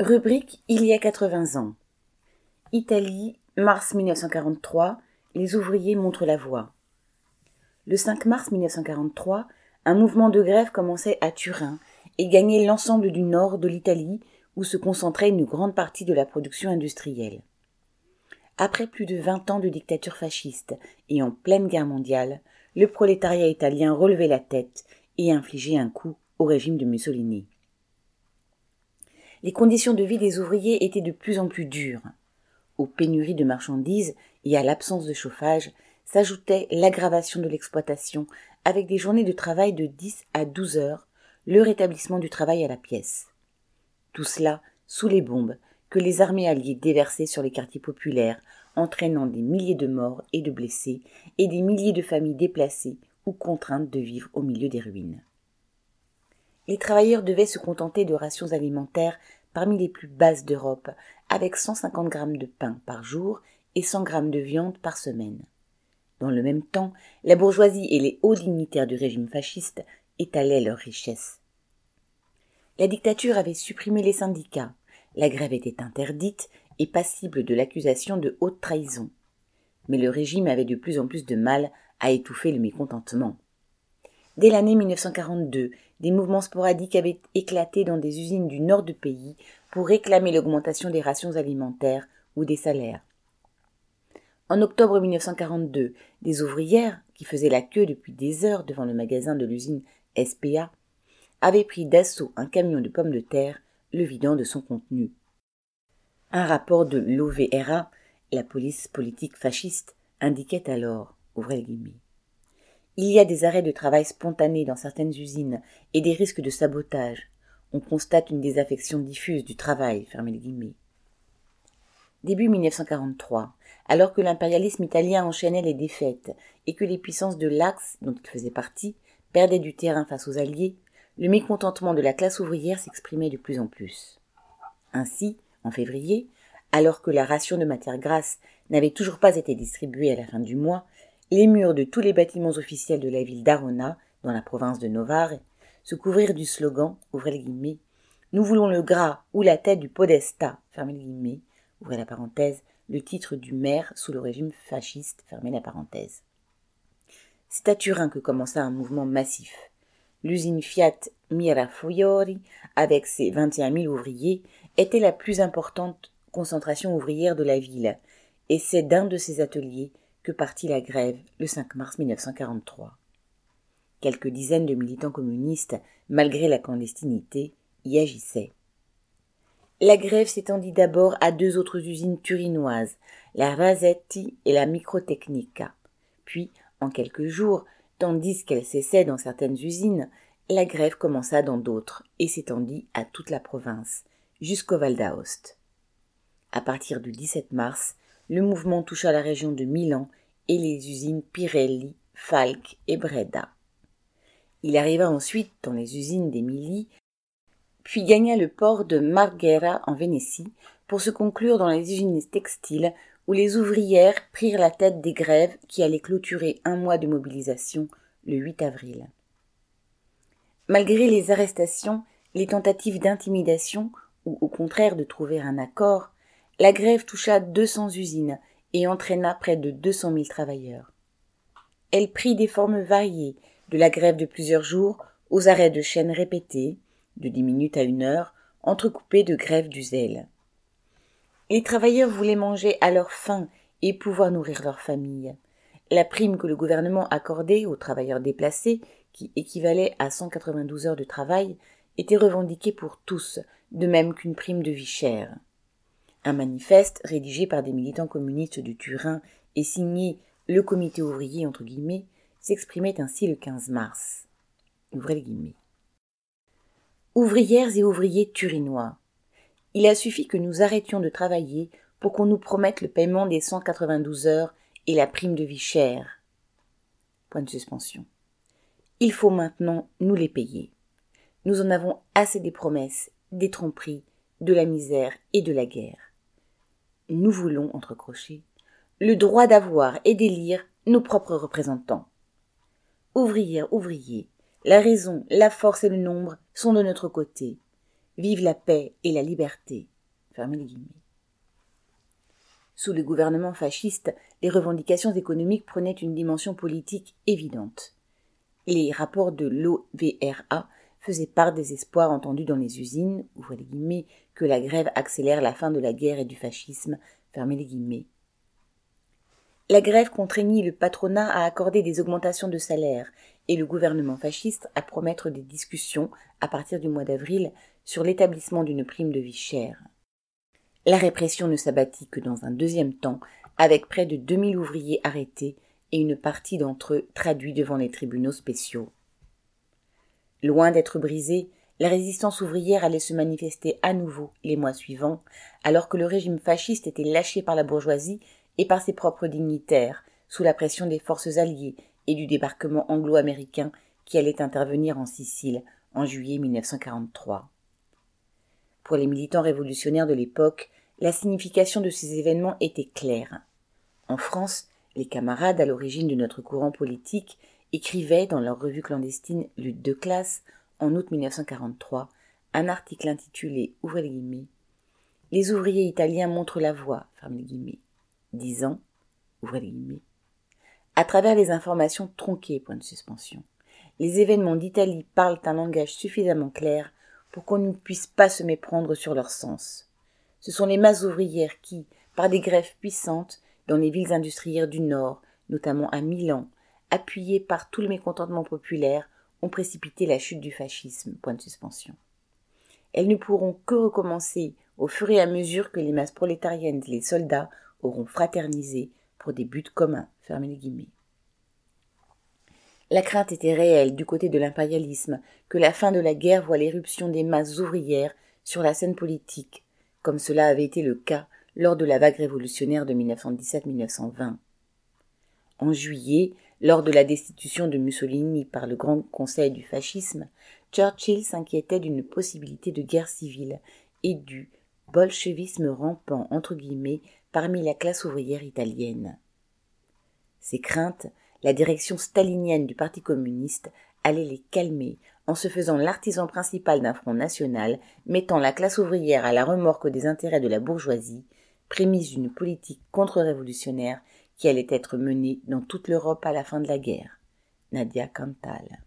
Rubrique Il y a 80 ans. Italie, mars 1943, les ouvriers montrent la voie. Le 5 mars 1943, un mouvement de grève commençait à Turin et gagnait l'ensemble du nord de l'Italie où se concentrait une grande partie de la production industrielle. Après plus de vingt ans de dictature fasciste et en pleine guerre mondiale, le prolétariat italien relevait la tête et infligeait un coup au régime de Mussolini. Les conditions de vie des ouvriers étaient de plus en plus dures. Aux pénuries de marchandises et à l'absence de chauffage s'ajoutait l'aggravation de l'exploitation avec des journées de travail de 10 à 12 heures, le rétablissement du travail à la pièce. Tout cela sous les bombes que les armées alliées déversaient sur les quartiers populaires, entraînant des milliers de morts et de blessés et des milliers de familles déplacées ou contraintes de vivre au milieu des ruines. Les travailleurs devaient se contenter de rations alimentaires parmi les plus basses d'Europe, avec 150 grammes de pain par jour et 100 grammes de viande par semaine. Dans le même temps, la bourgeoisie et les hauts dignitaires du régime fasciste étalaient leurs richesses. La dictature avait supprimé les syndicats, la grève était interdite et passible de l'accusation de haute trahison. Mais le régime avait de plus en plus de mal à étouffer le mécontentement. Dès l'année 1942, des mouvements sporadiques avaient éclaté dans des usines du nord du pays pour réclamer l'augmentation des rations alimentaires ou des salaires. En octobre 1942, des ouvrières, qui faisaient la queue depuis des heures devant le magasin de l'usine SPA, avaient pris d'assaut un camion de pommes de terre, le vidant de son contenu. Un rapport de l'OVRA, la police politique fasciste, indiquait alors, ouvrez guillemets, il y a des arrêts de travail spontanés dans certaines usines et des risques de sabotage. On constate une désaffection diffuse du travail. Début 1943, alors que l'impérialisme italien enchaînait les défaites et que les puissances de l'Axe, dont il faisait partie, perdaient du terrain face aux Alliés, le mécontentement de la classe ouvrière s'exprimait de plus en plus. Ainsi, en février, alors que la ration de matières grasses n'avait toujours pas été distribuée à la fin du mois, les murs de tous les bâtiments officiels de la ville d'Arona, dans la province de Novare, se couvrirent du slogan, ouvrez guillemets, Nous voulons le gras ou la tête du podesta, guillemets, la parenthèse, le titre du maire sous le régime fasciste, fermez la parenthèse. C'est à Turin que commença un mouvement massif. L'usine Fiat Mirafiori, avec ses 21 000 ouvriers, était la plus importante concentration ouvrière de la ville, et c'est d'un de ses ateliers que partit la grève le 5 mars 1943. Quelques dizaines de militants communistes, malgré la clandestinité, y agissaient. La grève s'étendit d'abord à deux autres usines turinoises, la Rasetti et la Microtecnica. Puis, en quelques jours, tandis qu'elle cessait dans certaines usines, la grève commença dans d'autres et s'étendit à toute la province, jusqu'au Val d'Aoste. À partir du 17 mars, le mouvement toucha la région de Milan et les usines Pirelli, Falk et Breda. Il arriva ensuite dans les usines d'Émilie, puis gagna le port de Marghera en Vénétie pour se conclure dans les usines textiles où les ouvrières prirent la tête des grèves qui allaient clôturer un mois de mobilisation le 8 avril. Malgré les arrestations, les tentatives d'intimidation ou au contraire de trouver un accord, la grève toucha 200 usines et entraîna près de 200 000 travailleurs. Elle prit des formes variées, de la grève de plusieurs jours aux arrêts de chaîne répétés, de dix minutes à une heure, entrecoupés de grèves du zèle. Les travailleurs voulaient manger à leur faim et pouvoir nourrir leurs familles. La prime que le gouvernement accordait aux travailleurs déplacés, qui équivalait à 192 heures de travail, était revendiquée pour tous, de même qu'une prime de vie chère. Un manifeste, rédigé par des militants communistes de Turin et signé le comité ouvrier entre guillemets, s'exprimait ainsi le 15 mars. Ouvrières et ouvriers turinois. Il a suffi que nous arrêtions de travailler pour qu'on nous promette le paiement des 192 heures et la prime de vie chère. Point de suspension. Il faut maintenant nous les payer. Nous en avons assez des promesses, des tromperies, de la misère et de la guerre nous voulons, entre crochets, le droit d'avoir et d'élire nos propres représentants. Ouvrières, ouvriers, la raison, la force et le nombre sont de notre côté. Vive la paix et la liberté. Sous le gouvernement fasciste, les revendications économiques prenaient une dimension politique évidente. Les rapports de l'OVRA faisaient part des espoirs entendus dans les usines, les guillemets, que la grève accélère la fin de la guerre et du fascisme, fermez les guillemets. La grève contraignit le patronat à accorder des augmentations de salaire et le gouvernement fasciste à promettre des discussions à partir du mois d'avril sur l'établissement d'une prime de vie chère. La répression ne s'abattit que dans un deuxième temps, avec près de 2000 ouvriers arrêtés et une partie d'entre eux traduits devant les tribunaux spéciaux. Loin d'être brisée, la résistance ouvrière allait se manifester à nouveau les mois suivants, alors que le régime fasciste était lâché par la bourgeoisie et par ses propres dignitaires, sous la pression des forces alliées et du débarquement anglo-américain qui allait intervenir en Sicile en juillet 1943. Pour les militants révolutionnaires de l'époque, la signification de ces événements était claire. En France, les camarades à l'origine de notre courant politique écrivaient dans leur revue clandestine Lutte de classe, en août 1943, un article intitulé les ouvriers italiens montrent la voie, disant à travers les informations tronquées, point de suspension. Les événements d'Italie parlent un langage suffisamment clair pour qu'on ne puisse pas se méprendre sur leur sens. Ce sont les masses ouvrières qui, par des grèves puissantes, dans les villes industrielles du Nord, notamment à Milan, appuyées par tout le mécontentement populaire, ont précipité la chute du fascisme. Elles ne pourront que recommencer au fur et à mesure que les masses prolétariennes et les soldats auront fraternisé pour des buts communs. La crainte était réelle du côté de l'impérialisme que la fin de la guerre voie l'éruption des masses ouvrières sur la scène politique, comme cela avait été le cas lors de la vague révolutionnaire de 1917-1920. En juillet, lors de la destitution de Mussolini par le Grand Conseil du fascisme, Churchill s'inquiétait d'une possibilité de guerre civile et du bolchevisme rampant parmi la classe ouvrière italienne. Ces craintes, la direction stalinienne du Parti communiste allait les calmer en se faisant l'artisan principal d'un front national mettant la classe ouvrière à la remorque des intérêts de la bourgeoisie, prémisse d'une politique contre-révolutionnaire qui allait être menée dans toute l'Europe à la fin de la guerre. Nadia Cantal.